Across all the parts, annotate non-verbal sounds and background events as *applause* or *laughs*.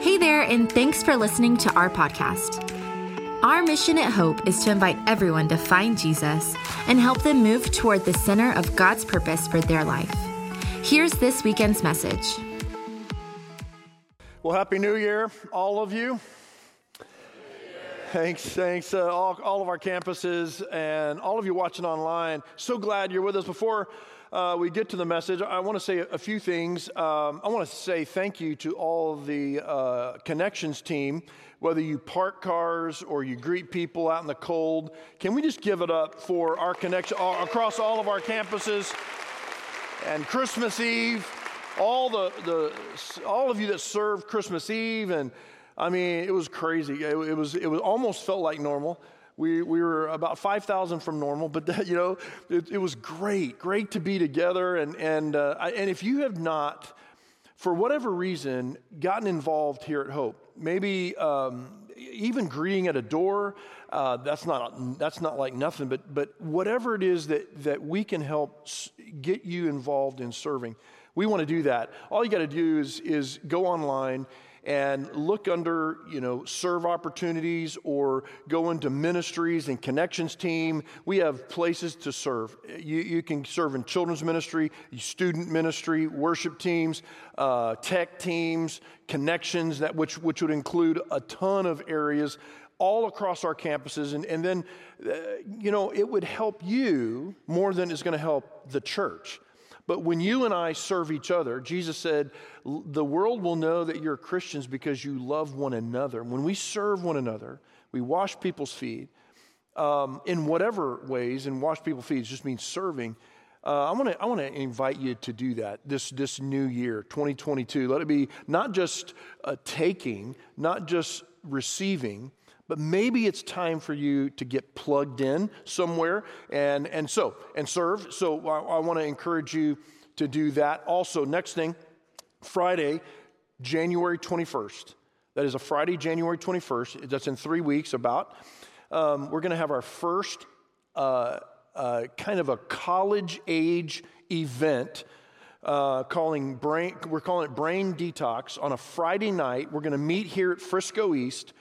Hey there, and thanks for listening to our podcast. Our mission at Hope is to invite everyone to find Jesus and help them move toward the center of God's purpose for their life. Here's this weekend's message. Well, Happy New Year, all of you. Thanks, thanks, uh, all, all of our campuses and all of you watching online. So glad you're with us. Before uh, we get to the message, I want to say a few things. Um, I want to say thank you to all the uh, connections team, whether you park cars or you greet people out in the cold. Can we just give it up for our connection all, across all of our campuses? And Christmas Eve, all the, the all of you that served Christmas Eve and I mean, it was crazy. It, it, was, it was almost felt like normal. We, we were about 5,000 from normal, but that, you know, it, it, was great, great to be together. And, and, uh, I, and if you have not, for whatever reason, gotten involved here at Hope, maybe um, even greeting at a door, uh, that's, not, that's not like nothing, but, but whatever it is that, that we can help get you involved in serving, we want to do that. All you got to do is, is go online and look under, you know, serve opportunities or go into ministries and connections team. We have places to serve. You, you can serve in children's ministry, student ministry, worship teams, uh, tech teams, connections, that which, which would include a ton of areas all across our campuses. And, and then, uh, you know, it would help you more than it's going to help the church. But when you and I serve each other, Jesus said, the world will know that you're Christians because you love one another. When we serve one another, we wash people's feet um, in whatever ways, and wash people's feet just means serving. Uh, I want to I want to invite you to do that this this new year, 2022. Let it be not just a taking, not just receiving, but maybe it's time for you to get plugged in somewhere and, and so and serve. So I, I want to encourage you to do that. Also, next thing, Friday, January 21st. That is a Friday, January 21st. That's in three weeks about. Um, we're going to have our first uh, uh, kind of a college age event uh, calling brain, we're calling it Brain Detox on a Friday night. We're going to meet here at Frisco East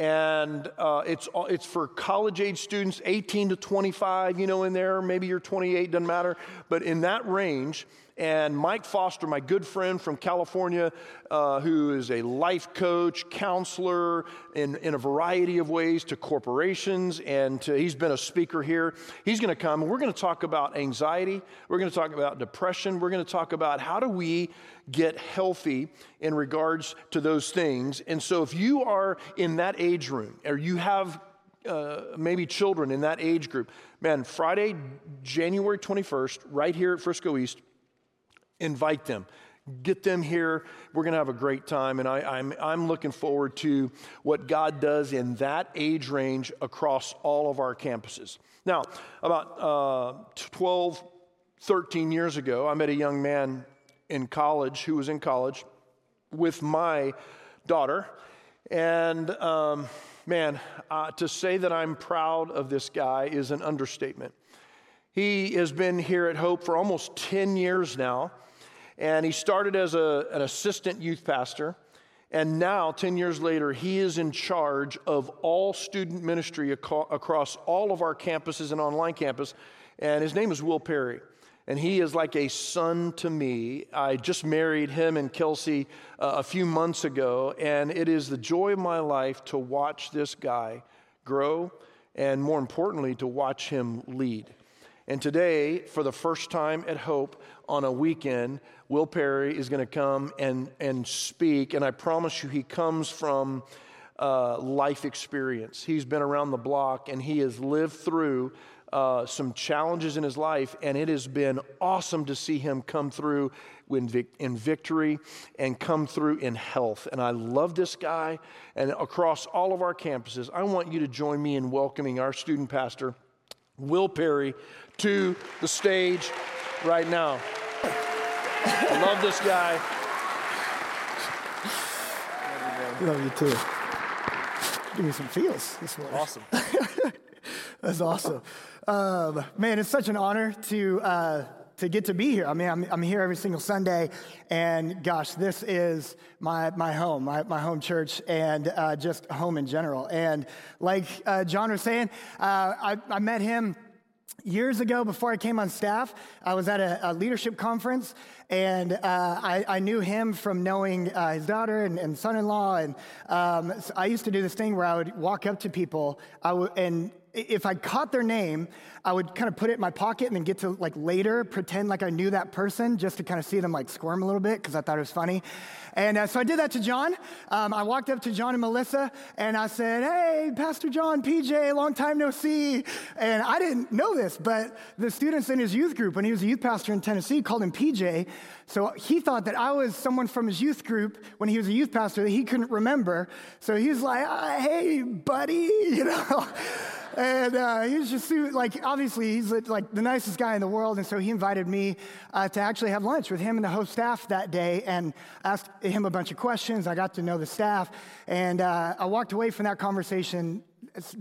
and uh, it's, it's for college age students 18 to 25 you know in there maybe you're 28 doesn't matter. But in that range and Mike Foster, my good friend from California, uh, who is a life coach, counselor in, in a variety of ways to corporations, and to, he's been a speaker here. He's going to come, and we're going to talk about anxiety. We're going to talk about depression. We're going to talk about how do we get healthy in regards to those things. And so, if you are in that age room, or you have uh, maybe children in that age group, man, Friday, January 21st, right here at Frisco East, invite them. Get them here. We're going to have a great time. And I, am I'm, I'm looking forward to what God does in that age range across all of our campuses. Now, about uh, 12, 13 years ago, I met a young man in college who was in college with my daughter. And um, man, uh, to say that I'm proud of this guy is an understatement. He has been here at Hope for almost 10 years now. And he started as a, an assistant youth pastor. And now, 10 years later, he is in charge of all student ministry across all of our campuses and online campus. And his name is Will Perry. And he is like a son to me. I just married him and Kelsey uh, a few months ago. And it is the joy of my life to watch this guy grow and, more importantly, to watch him lead. And today, for the first time at Hope on a weekend, Will Perry is going to come and, and speak. And I promise you, he comes from uh, life experience. He's been around the block and he has lived through uh, some challenges in his life, and it has been awesome to see him come through in, vic- in victory and come through in health. And I love this guy. And across all of our campuses, I want you to join me in welcoming our student pastor, Will Perry, to the stage right now. I love this guy. Love you too. Give me some feels this morning. Awesome. *laughs* That's awesome. Um, man, it's such an honor to, uh, to get to be here. I mean, I'm, I'm here every single Sunday, and gosh, this is my, my home, my, my home church, and uh, just home in general. And like uh, John was saying, uh, I, I met him years ago before I came on staff. I was at a, a leadership conference, and uh, I, I, knew him from knowing uh, his daughter and, and son in law. And um, so I used to do this thing where I would walk up to people and if I caught their name, I would kind of put it in my pocket and then get to like later pretend like I knew that person just to kind of see them like squirm a little bit because I thought it was funny. And uh, so I did that to John. Um, I walked up to John and Melissa and I said, Hey, Pastor John, PJ, long time no see. And I didn't know this, but the students in his youth group, when he was a youth pastor in Tennessee, called him PJ. So he thought that I was someone from his youth group when he was a youth pastor that he couldn't remember. So he was like, uh, Hey, buddy, *laughs* you know and uh, he was just like, obviously, he's like the nicest guy in the world. And so he invited me uh, to actually have lunch with him and the host staff that day and asked him a bunch of questions. I got to know the staff. And uh, I walked away from that conversation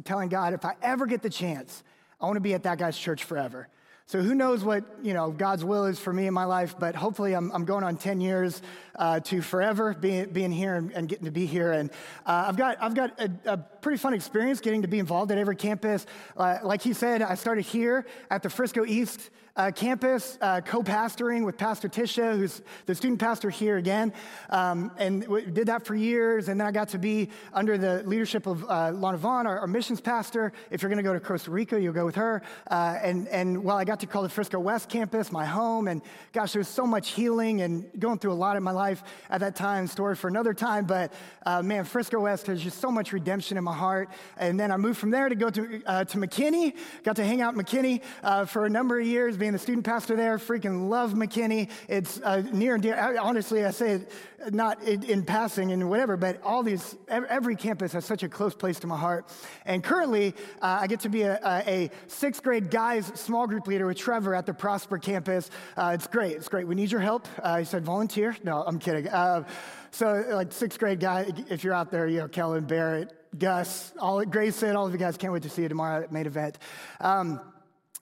telling God, if I ever get the chance, I want to be at that guy's church forever. So who knows what you know God's will is for me in my life, but hopefully I'm, I'm going on 10 years uh, to forever being, being here and, and, getting to be here. And uh, I've got, I've got a, a, pretty fun experience getting to be involved at every campus. Uh, like he said, I started here at the Frisco East uh, campus, uh, co pastoring with Pastor Tisha, who's the student pastor here again. Um, and we did that for years. And then I got to be under the leadership of uh, Lana Vaughn, our, our missions pastor. If you're going to go to Costa Rica, you'll go with her. Uh, and, and while I got to call the Frisco West campus my home, and gosh, there was so much healing and going through a lot in my life at that time, story for another time. But uh, man, Frisco West has just so much redemption in my heart. And then I moved from there to go to, uh, to McKinney, got to hang out in McKinney for a number of years, being being the student pastor there, freaking love McKinney. It's uh, near and dear. Honestly, I say it not in, in, passing and whatever, but all these, every campus has such a close place to my heart. And currently, uh, I get to be a, a, sixth grade guys small group leader with Trevor at the Prosper campus. Uh, it's great. It's great. We need your help. Uh, he said, volunteer. No, I'm kidding. Uh, so, like sixth grade guy, if you're out there, you know, Kellen, Barrett, Gus, all Grayson, all of you guys can't wait to see you tomorrow at main event. Um,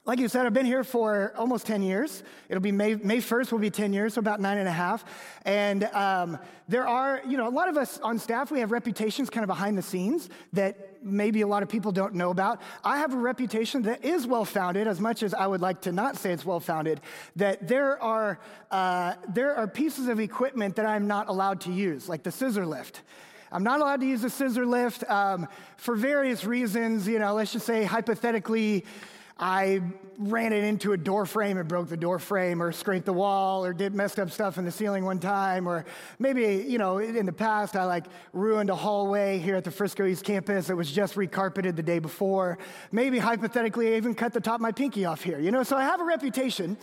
like you said, I've been here for almost 10 years. It'll be May, May 1st will be 10 years, so about nine and a half. And um, there are, you know, a lot of us on staff, we have reputations kind of behind the scenes that maybe a lot of people don't know about. I have a reputation that is well founded, as much as I would like to not say it's well founded, that there are, uh, there are pieces of equipment that I'm not allowed to use, like the scissor lift. I'm not allowed to use the scissor lift um, for various reasons. You know, let's just say hypothetically, I ran it into a door frame and broke the door frame, or scraped the wall, or did messed up stuff in the ceiling one time, or maybe, you know, in the past I like ruined a hallway here at the Frisco East campus that was just recarpeted the day before. Maybe hypothetically, I even cut the top of my pinky off here, you know, so I have a reputation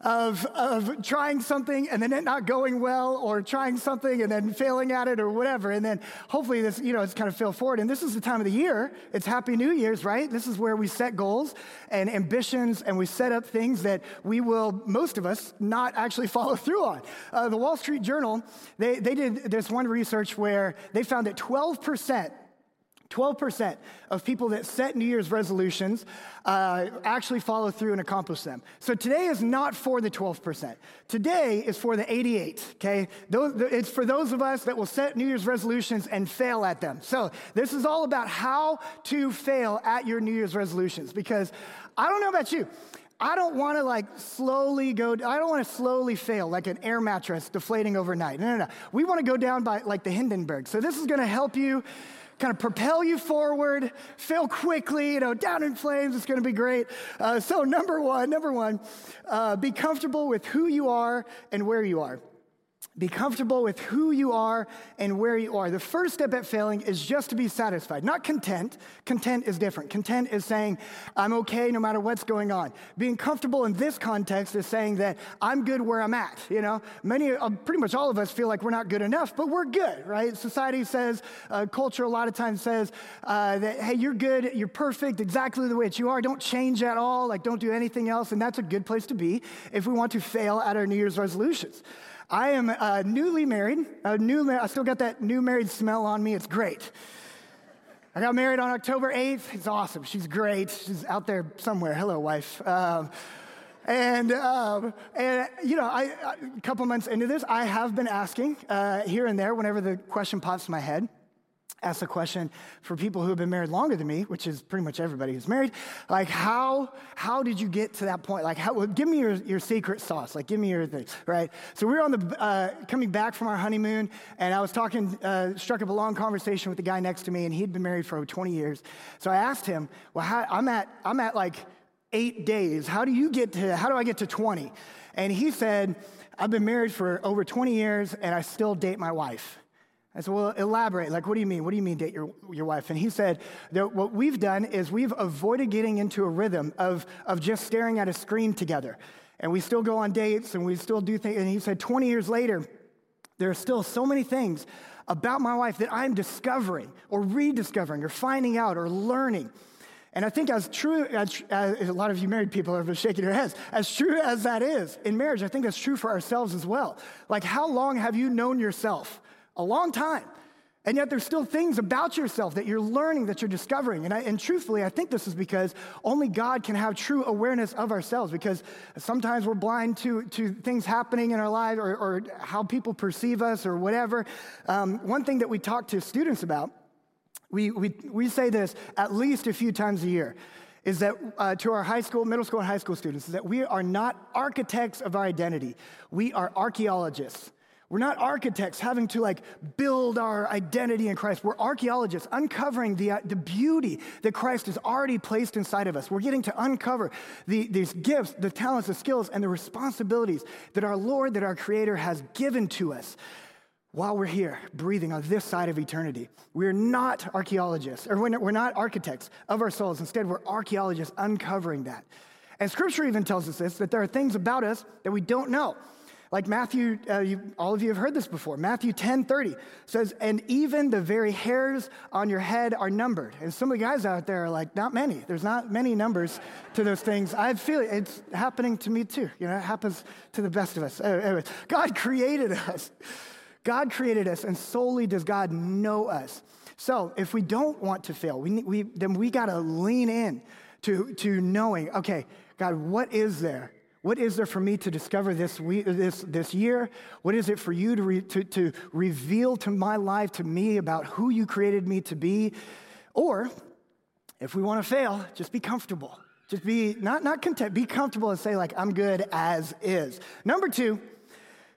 of, of trying something and then it not going well or trying something and then failing at it or whatever. And then hopefully this, you know, it's kind of fail forward. And this is the time of the year. It's Happy New Year's, right? This is where we set goals and ambitions and we set up things that we will, most of us, not actually *laughs* follow through on. Uh, the Wall Street Journal, they, they did this one research where they found that 12% 12% of people that set New Year's resolutions uh, actually follow through and accomplish them. So today is not for the 12%. Today is for the 88, okay? Those, it's for those of us that will set New Year's resolutions and fail at them. So this is all about how to fail at your New Year's resolutions because I don't know about you. I don't want to like slowly go, I don't want to slowly fail like an air mattress deflating overnight. No, no, no. We want to go down by like the Hindenburg. So this is going to help you kind of propel you forward, fail quickly, you know, down in flames. It's to be great. Uh, so, number one, number one, uh, be comfortable with who you are and where you are. Be comfortable with who you are and where you are. The first step at failing is just to be satisfied, not content. Content is different. Content is saying, I'm okay no matter what's going on. Being comfortable in this context is saying that I'm good where I'm at. You know, many, uh, pretty much all of us feel like we're not good enough, but we're good, right? Society says, uh, culture a lot of times says uh, that, hey, you're good, you're perfect exactly the way that you are. Don't change at all, like, don't do anything else. And that's a good place to be if we want to fail at our New Year's resolutions. I am uh, newly married. New, I still got that new married smell on me. It's great. I got married on October 8th. It's awesome. She's great. She's out there somewhere. Hello, wife. Um, And, um, and you know, I, a couple months into this, I have been asking uh, here and there whenever the question pops in my head ask the question for people who have been married longer than me, which is pretty much everybody who's married, like how how did you get to that point? Like, how, give me your, your secret sauce. Like, give me your thing, right? So we were on the uh, coming back from our honeymoon, and I was talking, uh, struck up a long conversation with the guy next to me, and he'd been married for over 20 years. So I asked him, well, how, I'm at I'm at like eight days. How do you get to? How do I get to 20? And he said, I've been married for over 20 years, and I still date my wife. I said, well, elaborate. Like, what do you mean? What do you mean date your, your wife? And he said that what we've done is we've avoided getting into a rhythm of, of just staring at a screen together. And we still go on dates and we still do things. And he said, 20 years later, there are still so many things about my wife that I'm discovering or rediscovering or finding out or learning. And I think as true as, as, a lot of you married people are shaking your heads, as true as that is in marriage, I think that's true for ourselves as well. Like, how long have you known yourself? A long time. And yet there's still things about yourself that you're learning, that you're discovering. And, I, and truthfully, I think this is because only God can have true awareness of ourselves because sometimes we're blind to, to things happening in our lives or, or how people perceive us or whatever. Um, one thing that we talk to students about, we, we, we say this at least a few times a year, is that uh, to our high school, middle school, and high school students, is that we are not architects of our identity. We are archaeologists. We're not architects having to like build our identity in Christ. We're archaeologists uncovering the, uh, the beauty that Christ has already placed inside of us. We're getting to uncover the, these gifts, the talents, the skills, and the responsibilities that our Lord, that our Creator has given to us while we're here breathing on this side of eternity. We're not archaeologists, or we're not architects of our souls. Instead, we're archaeologists uncovering that. And scripture even tells us this that there are things about us that we don't know. Like Matthew, uh, you, all of you have heard this before. Matthew 10 30 says, And even the very hairs on your head are numbered. And some of the guys out there are like, Not many. There's not many numbers to those things. I feel it's happening to me too. You know, it happens to the best of us. Anyway, God created us. God created us, and solely does God know us. So if we don't want to fail, we, we, then we got to lean in to, to knowing, okay, God, what is there what is there for me to discover this, week, this, this year? What is it for you to, re, to, to reveal to my life, to me, about who you created me to be? Or, if we want to fail, just be comfortable. Just be not, not content, be comfortable and say, like, I'm good as is. Number two,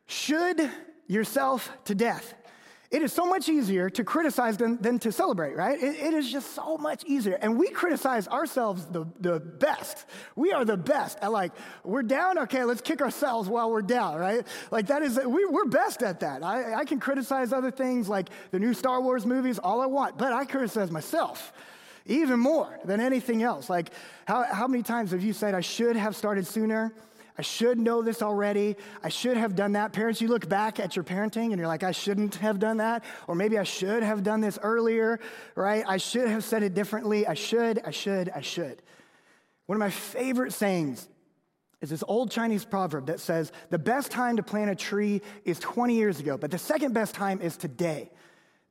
should yourself to death. It is so much easier to criticize than, than to celebrate, right? It, it is just so much easier. And we criticize ourselves the, the best. We are the best at like, we're down, okay, let's kick ourselves while we're down, right? Like that is, we, we're best at that. I, I can criticize other things like the new Star Wars movies all I want, but I criticize myself even more than anything else. Like, how, how many times have you said, I should have started sooner? I should know this already. I should have done that. Parents, you look back at your parenting and you're like, I shouldn't have done that. Or maybe I should have done this earlier, right? I should have said it differently. I should, I should, I should. One of my favorite sayings is this old Chinese proverb that says, the best time to plant a tree is 20 years ago, but the second best time is today.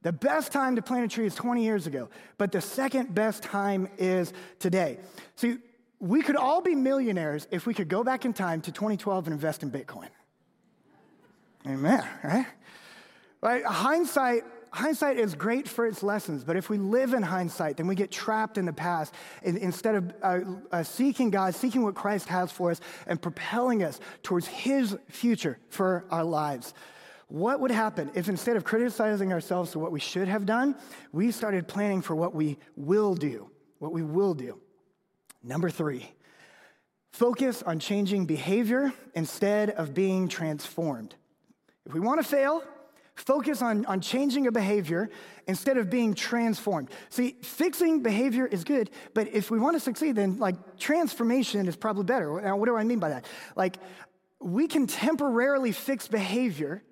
The best time to plant a tree is 20 years ago, but the second best time is today. See, we could all be millionaires if we could go back in time to 2012 and invest in Bitcoin. Amen, right? Right? Hindsight, hindsight is great for its lessons, but if we live in hindsight, then we get trapped in the past instead of uh, uh, seeking God, seeking what Christ has for us, and propelling us towards His future for our lives. What would happen if instead of criticizing ourselves for what we should have done, we started planning for what we will do? What we will do. Number three, focus on changing behavior instead of being transformed. If we want to fail, focus on, on changing a behavior instead of being transformed. See, fixing behavior is good, but if we want to succeed, then like transformation is probably better. Now, what do I mean by that? Like, we can temporarily fix behavior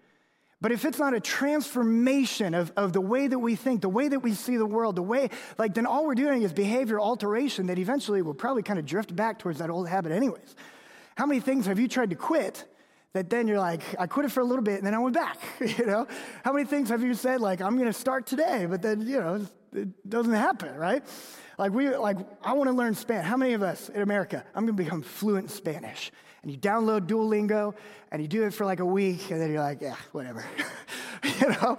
but if it's not a transformation of, of the way that we think, the way that we see the world, the way, like, then all we're doing is behavior alteration that eventually will probably kind of drift back towards that old habit, anyways. How many things have you tried to quit that then you're like, I quit it for a little bit and then I went back, *laughs* you know? How many things have you said, like, I'm gonna start today, but then, you know, it doesn't happen, right? Like we like I want to learn Spanish. How many of us in America? I'm to become fluent in Spanish. And you download Duolingo and you do it for like a week and then you're like, yeah, whatever. *laughs* you know?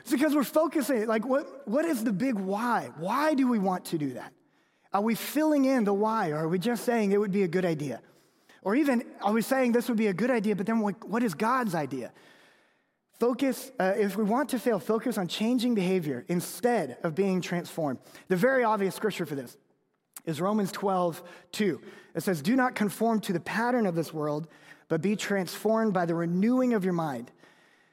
It's because we're focusing like what what is the big why? Why do we want to do that? Are we filling in the why or are we just saying it would be a good idea? Or even are we saying this would be a good idea, but then what, what is God's idea? Focus, uh, if we want to fail, focus on changing behavior instead of being transformed. The very obvious scripture for this is Romans 12, 2. It says, Do not conform to the pattern of this world, but be transformed by the renewing of your mind.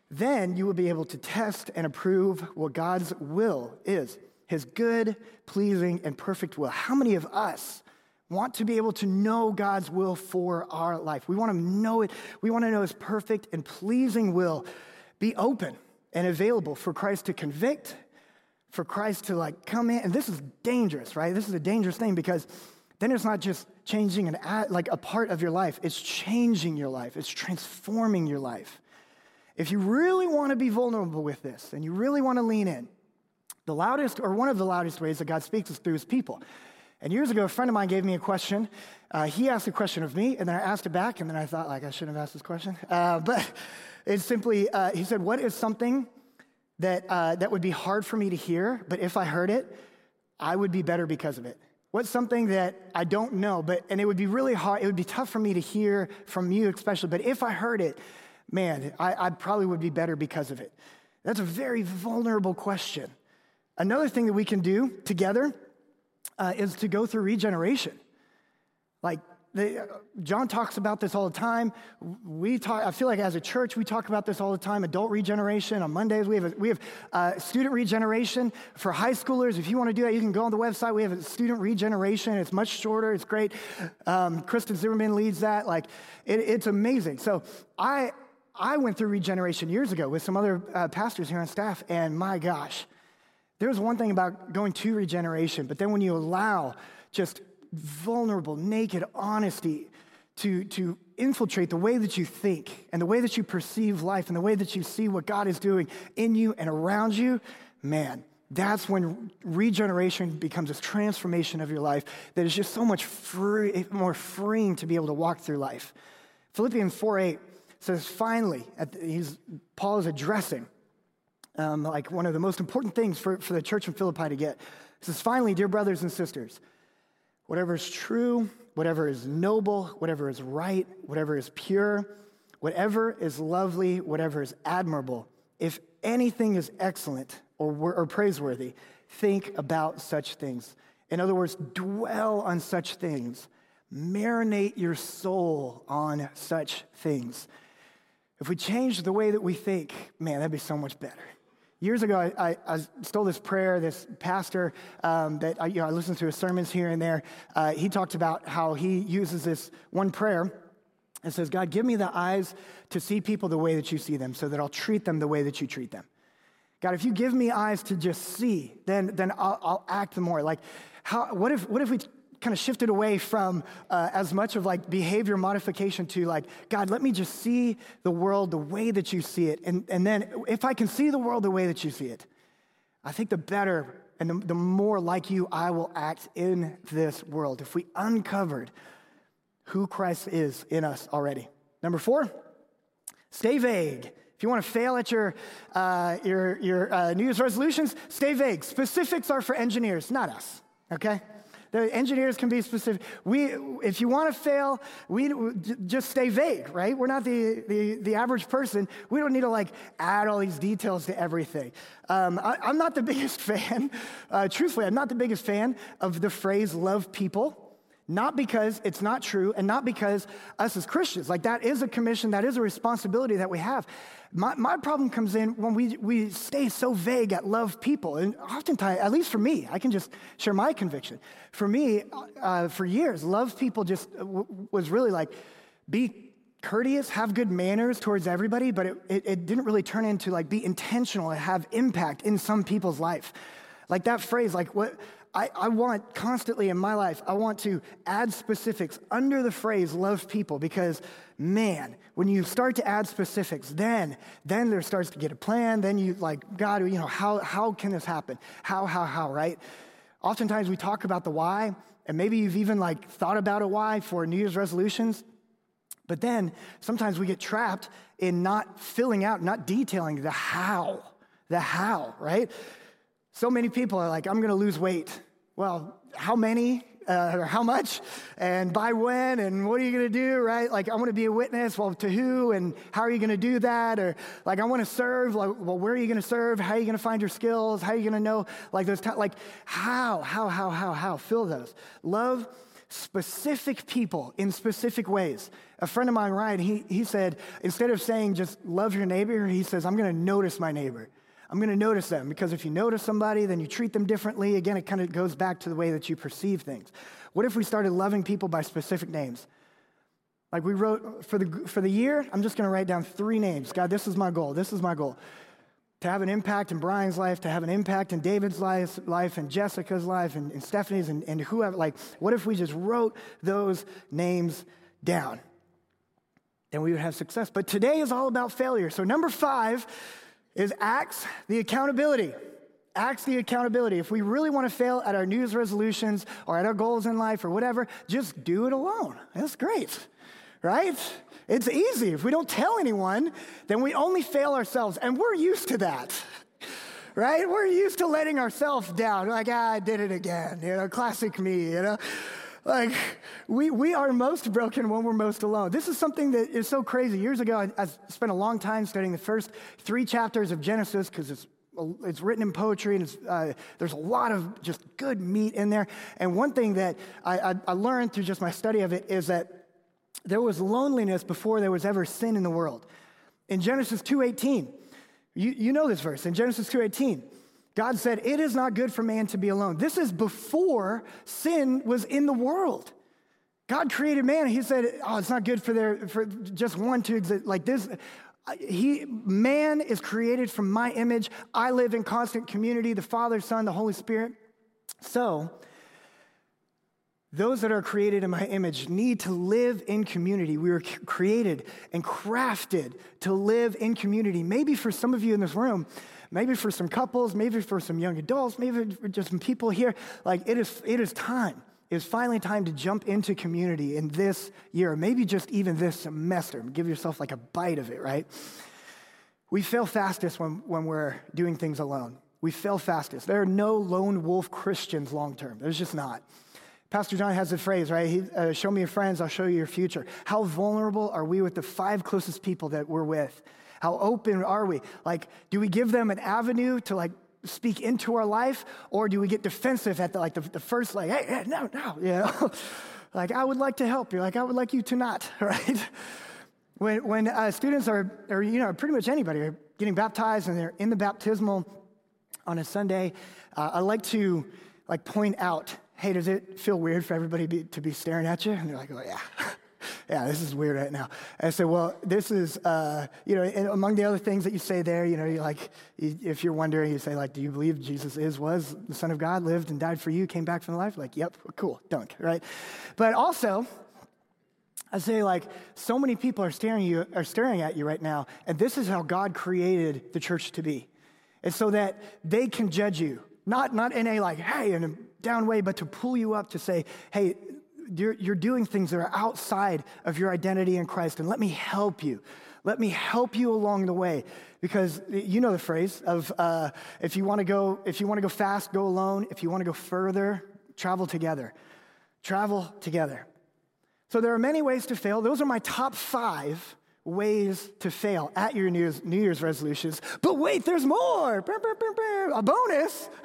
Then you will be able to test and approve what God's will is his good, pleasing, and perfect will. How many of us want to be able to know God's will for our life? We want to know it. We want to know his perfect and pleasing will be open and available for Christ to convict, for Christ to like come in. And this is dangerous, right? This is a dangerous thing because then it's not just changing an like a part of your life, it's changing your life, it's transforming your life. If you really want to be vulnerable with this and you really want to lean in, the loudest or one of the loudest ways that God speaks is through his people. And years ago, a friend of mine gave me a question. Uh, he asked a question of me, and then I asked it back, and then I thought, like, I shouldn't have asked this question. Uh, *laughs* but it's simply, uh, he said, What is something that, uh, that would be hard for me to hear, but if I heard it, I would be better because of it? What's something that I don't know, but, and it would be really hard, it would be tough for me to hear from you, especially, but if I heard it, man, I, I probably would be better because of it. That's a very vulnerable question. Another thing that we can do together uh, is to go through regeneration. Like, they, John talks about this all the time. We talk, I feel like as a church, we talk about this all the time. Adult regeneration. On Mondays, we have, a, we have uh, student regeneration for high schoolers. If you want to do that, you can go on the website. We have a student regeneration. It's much shorter. It's great. Um, Kristen Zimmerman leads that. Like, it, it's amazing. So I, I went through regeneration years ago with some other uh, pastors here on staff, and my gosh, there's one thing about going to regeneration, but then when you allow just vulnerable, naked honesty to, to infiltrate the way that you think and the way that you perceive life and the way that you see what God is doing in you and around you, man, that's when regeneration becomes this transformation of your life that is just so much free, more freeing to be able to walk through life. Philippians 4 8 says, finally, he's, Paul is addressing um, like one of the most important things for, for the church in Philippi to get. He says, finally, dear brothers and sisters, Whatever is true, whatever is noble, whatever is right, whatever is pure, whatever is lovely, whatever is admirable, if anything is excellent or, or praiseworthy, think about such things. In other words, dwell on such things. Marinate your soul on such things. If we change the way that we think, man, that'd be so much better. Years ago, I, I, I, stole this prayer. This pastor um, that I, you know, I listened to his sermons here and there. Uh, he talked about how he uses this one prayer and says, God, give me the eyes to see people the way that you see them so that I'll treat them the way that you treat them. God, if you give me eyes to just see, then, then I'll, I'll act more. Like, how, what, if, what if we kind of shifted away from uh, as much of like behavior modification to like, God, let me just see the world the way that you see it. And, and then if I can see the world the way that you see it, I think the better and the, the more like you I will act in this world. If we uncovered who Christ is in us already. Number four, stay vague. If you want to fail at your, uh, your, your uh, New Year's resolutions, stay vague. Specifics are for engineers, not us, okay? The engineers can be specific. We, if you want to fail, we just stay vague, right? We're not the, the, the average person. We don't need to like add all these details to everything. Um, I, am not the *laughs* biggest fan, uh, truthfully, I'm not the biggest fan of the phrase love people. Not because it's not true, and not because us as Christians, like that is a commission, that is a responsibility that we have. My, my problem comes in when we, we stay so vague at love people. And oftentimes, at least for me, I can just share my conviction. For me, uh, for years, love people just w- was really like be courteous, have good manners towards everybody, but it, it, it didn't really turn into like be intentional and have impact in some people's life. Like that phrase, like what I, I, want constantly in my life, I want to add specifics under the phrase love people because, man, when you start to add specifics, then, then there starts to get a plan. Then you like, God, you know, how, how can this happen? How, how, how, right? Oftentimes we talk about the why, and maybe you've even like thought about a why for New Year's resolutions. But then sometimes we get trapped in not filling out, not detailing the how, the how, right? So many people are like, I'm gonna lose weight. Well, how many? Uh, or how much? And by when? And what are you gonna do, right? Like, I wanna be a witness. Well, to who? And how are you gonna do that? Or like, I wanna serve. Like, well, where are you gonna serve? How are you gonna find your skills? How are you gonna know? Like, those, t- like, how, how, how, how, how? Fill those. Love specific people in specific ways. A friend of mine, Ryan, he, he said, instead of saying just love your neighbor, he says, I'm gonna notice my neighbor. I'm going to notice them because if you notice somebody, then you treat them differently. Again, it kind of goes back to the way that you perceive things. What if we started loving people by specific names? Like we wrote for the, for the year, I'm just going to write down three names. God, this is my goal. This is my goal. To have an impact in Brian's life, to have an impact in David's life, life and Jessica's life, and, and Stephanie's, and, and whoever. Like, what if we just wrote those names down? Then we would have success. But today is all about failure. So, number five, is Acts the accountability. Acts the accountability. If we really want to fail at our New Year's resolutions or at our goals in life or whatever, just do it alone. That's great, right? It's easy. If we don't tell anyone, then we only fail ourselves, and we're used to that. Right? We're used to letting ourselves down. Like, ah, I did it again. You know, classic me, you know? Like, we, we are most broken when we're most alone. This is something that is so crazy. Years ago, I, I spent a long time studying the first three chapters of Genesis because it's it's written in poetry and uh, there's a lot of just good meat in there. And one thing that I, I, I, learned through just my study of it is that there was loneliness before there was ever sin in the world. In Genesis 2.18, you, you know this verse. In Genesis 2.18, God said, It is not good for man to be alone. This is before sin was in the world. God created man. He said, Oh, it's not good for, there, for just one to exist. Like this, he, man is created from my image. I live in constant community, the Father, Son, the Holy Spirit. So, those that are created in my image need to live in community. We were created and crafted to live in community. Maybe for some of you in this room, maybe for some couples, maybe for some young adults, maybe for just some people here, like it is, it is time. It is finally time to jump into community in this year, maybe just even this semester. Give yourself like a bite of it, right? We fail fastest when, when we're doing things alone. We fail fastest. There are no lone wolf Christians long term. There's just not. Pastor John has a phrase, right? He, uh, show me your friends, I'll show you your future. How vulnerable are we with the five closest people that we're with? How open are we? Like, do we give them an avenue to like speak into our life, or do we get defensive at the, like the, the first like, hey, hey, no, no, *laughs* you know? like, I would like to help you. Like, I would like you to not, *laughs* right? When, when uh, students are, or you know, pretty much anybody are getting baptized and they're in the baptismal on a Sunday, uh, I like to like point out, hey, does it feel weird for everybody be, to be staring at you? And they're like, oh yeah. *laughs* yeah, this is weird right now. And I said, well, this is, uh, you know, among the other things that you say there, you know, you like, if you're wondering, you say, like, do you believe Jesus is, was the Son of God, lived and died for you, came back from the life? Like, yep, cool, dunk, right? But also, I say, like, so many people are staring, you, are staring at you right now, and this is how God created the church to be. And so that they can judge you, not, not in a like, hey, in a down way, but to pull you up to say, hey, you're, you're doing things that are outside of your identity in Christ, and let me help you. Let me help you along the way. Because you know the phrase of uh, if you want to go, if you want to go fast, go alone. If you want to go further, travel together. Travel together. So there are many ways to fail. Those are my top five ways to fail at your New Year's, New Year's resolutions. But wait, there's more. A bonus. *laughs*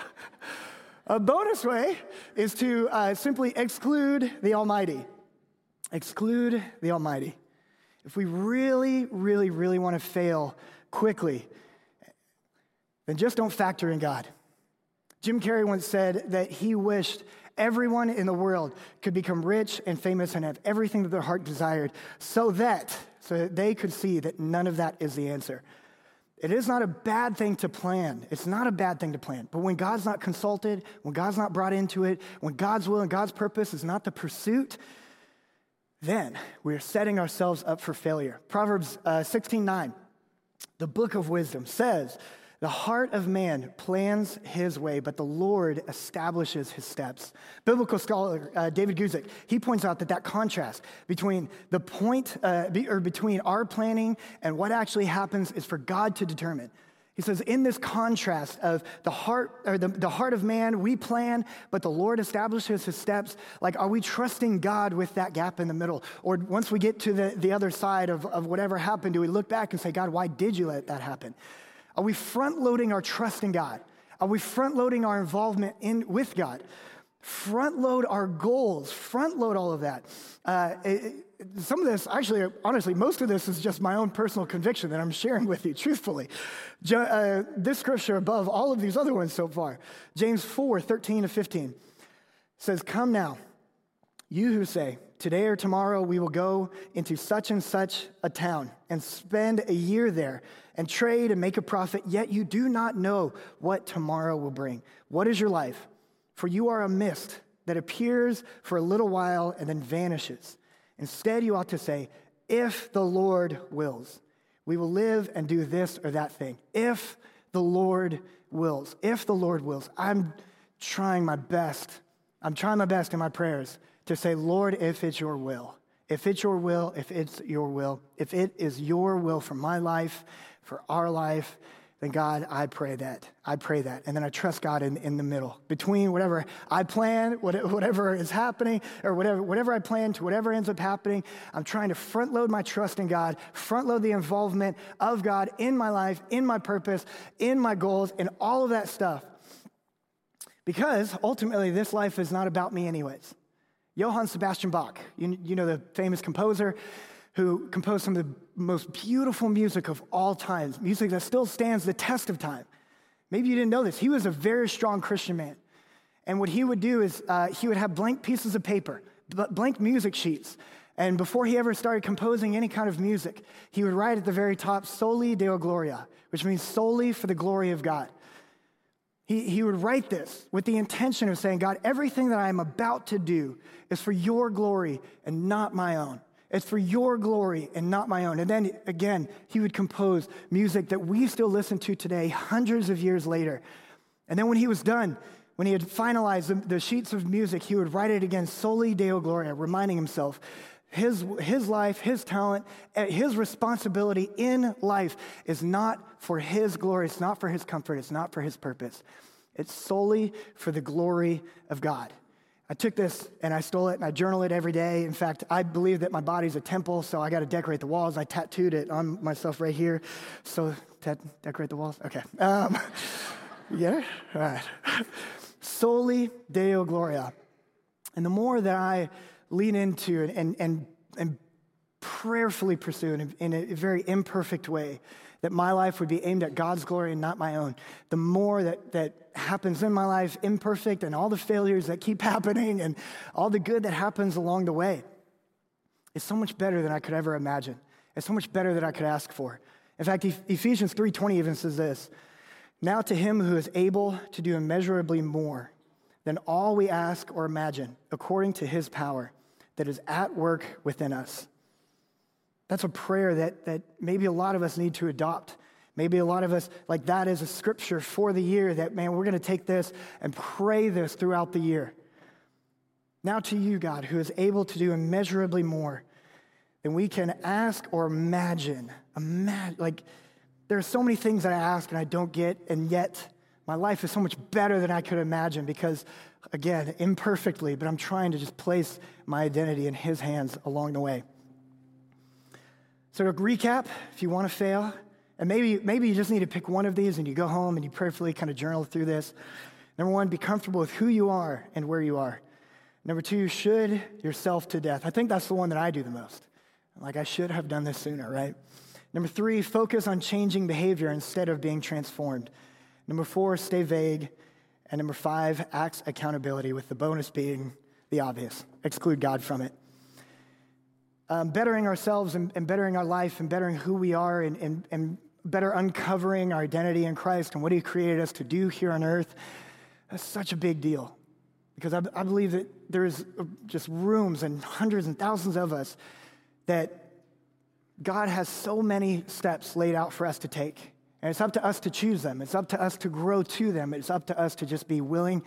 A bonus way is to uh, simply exclude the Almighty. Exclude the Almighty. If we really, really, really want to fail quickly, then just don't factor in God. Jim Carrey once said that he wished everyone in the world could become rich and famous and have everything that their heart desired so that so that they could see that none of that is the answer It is not a bad thing to plan. It's not a bad thing to plan. But when God's not consulted, when God's not brought into it, when God's will and God's purpose is not the pursuit, then we're setting ourselves up for failure. Proverbs uh, 16 9, the book of wisdom says, the heart of man plans his way, but the Lord establishes his steps. Biblical scholar uh, David Guzik, he points out that that contrast between the point, uh, be, or between our planning and what actually happens is for God to determine. He says, in this contrast of the heart, or the, the heart of man, we plan, but the Lord establishes his steps. Like, are we trusting God with that gap in the middle? Or once we get to the, the other side of, of whatever happened, do we look back and say, God, why did you let that happen? Are we front loading our trust in God? Are we front loading our involvement in, with God? Front load our goals, front load all of that. Uh, it, some of this, actually, honestly, most of this is just my own personal conviction that I'm sharing with you, *laughs* truthfully. Uh, this scripture above all of these other ones so far, James 4 13 to 15, says, Come now, you who say, Today or tomorrow we will go into such and such a town and spend a year there and trade and make a profit, yet you do not know what tomorrow will bring. What is your life? For you are a mist that appears for a little while and then vanishes. Instead, you ought to say, If the Lord wills, we will live and do this or that thing. If the Lord wills, if the Lord wills, I'm trying my best. I'm trying my best in my prayers to say, Lord, if it's your will, if it's your will, if it's your will, if it is your will for my life, for our life, then God, I pray that. I pray that. And then I trust God in, in the middle. Between whatever I plan, whatever is happening, or whatever, whatever I plan to whatever ends up happening, I'm trying to front load my trust in God, front load the involvement of God in my life, in my purpose, in my goals, in all of that stuff. Because ultimately, this life is not about me, anyways. Johann Sebastian Bach, you, you know the famous composer who composed some of the most beautiful music of all times, music that still stands the test of time. Maybe you didn't know this. He was a very strong Christian man. And what he would do is uh, he would have blank pieces of paper, blank music sheets. And before he ever started composing any kind of music, he would write at the very top, Soli Deo Gloria, which means solely for the glory of God. He, he would write this with the intention of saying, God, everything that I am about to do is for your glory and not my own. It's for your glory and not my own. And then again, he would compose music that we still listen to today, hundreds of years later. And then when he was done, when he had finalized the, the sheets of music, he would write it again, Soli Deo Gloria, reminding himself his, his life, his talent, eh, his responsibility in life is not for his glory, it's not for his comfort, it's not for his purpose. It's solely for the glory of God. I took this and I stole it and I journal it every day. In fact, I believe that my body's a temple, so I got to decorate the walls. I tattooed it on myself right here. So, te- decorate the walls? Okay. Um, *laughs* yeah? All right. *laughs* Soli Deo Gloria. And the more that I lean into and, and, and prayerfully pursue in a, in a very imperfect way, that my life would be aimed at God's glory and not my own, the more that, that happens in my life, imperfect, and all the failures that keep *laughs* happening and all the good that happens along the way, it's so much better than I could ever imagine. It's so much better than I could ask for. In fact, Ephesians 3:20 even says this: "Now to him who is able to do immeasurably more than all we ask or imagine, according to his power that is at work within us." That's a prayer that, that maybe a lot of us need to adopt. Maybe a lot of us, like that is a scripture for the year that, man, we're going to take this and pray this throughout the year. Now to you, God, who is able to do immeasurably more than we can ask or imagine. Imagine, like, there are so many things that I ask and I don't get, and yet my life is so much better than I could imagine because, again, imperfectly, but I'm trying to just place my identity in His hands along the way. So to recap, if you want to fail, and maybe, maybe you just need to pick one of these and you go home and you prayerfully kind of journal through this. Number one, be comfortable with who you are and where you are. Number two, should yourself to death. I think that's the one that I do the most. Like, I should have done this sooner, right? Number three, focus on changing behavior instead of being transformed. Number four, stay vague. And number five, acts accountability, with the bonus being the obvious. Exclude God from it um, bettering ourselves and, and, bettering our life and bettering who we are and, and, and better uncovering our identity in Christ and what He created us to do here on earth. That's such a big deal because I, I believe that there's just rooms and hundreds and thousands of us that God has so many steps laid out for us to take. And it's up to us to choose them. It's up to us to grow to them. It's up to us to just be willing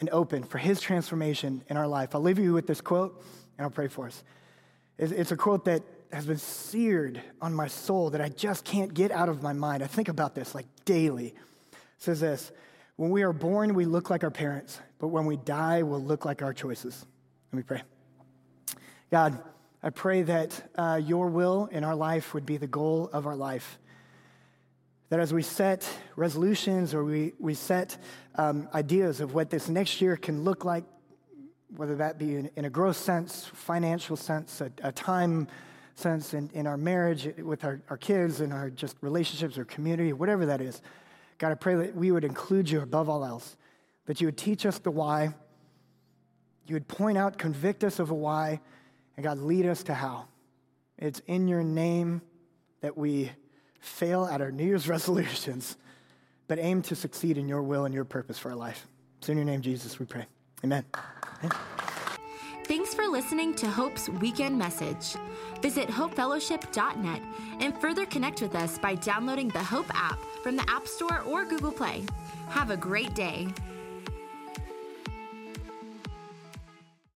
and open for His transformation in our life. I'll leave you with this quote and I'll pray for us. It's a quote that has been seared on my soul that I just can't get out of my mind. I think about this like daily. It says this When we are born, we look like our parents, but when we die, we'll look like our choices. Let me pray. God, I pray that uh, your will in our life would be the goal of our life. That as we set resolutions or we, we set um, ideas of what this next year can look like, whether that be in, in a growth sense, financial sense, a, a time sense, in, in our marriage, with our, our kids, in our just relationships or community, whatever that is, God, I pray that we would include you above all else, that you would teach us the why, you would point out, convict us of a why, and God, lead us to how. It's in your name that we fail at our New Year's *laughs* resolutions, but aim to succeed in your will and your purpose for our life. It's in your name, Jesus, we pray. Amen. Amen. Thanks for listening to Hope's weekend message. Visit hopefellowship.net and further connect with us by downloading the Hope app from the App Store or Google Play. Have a great day.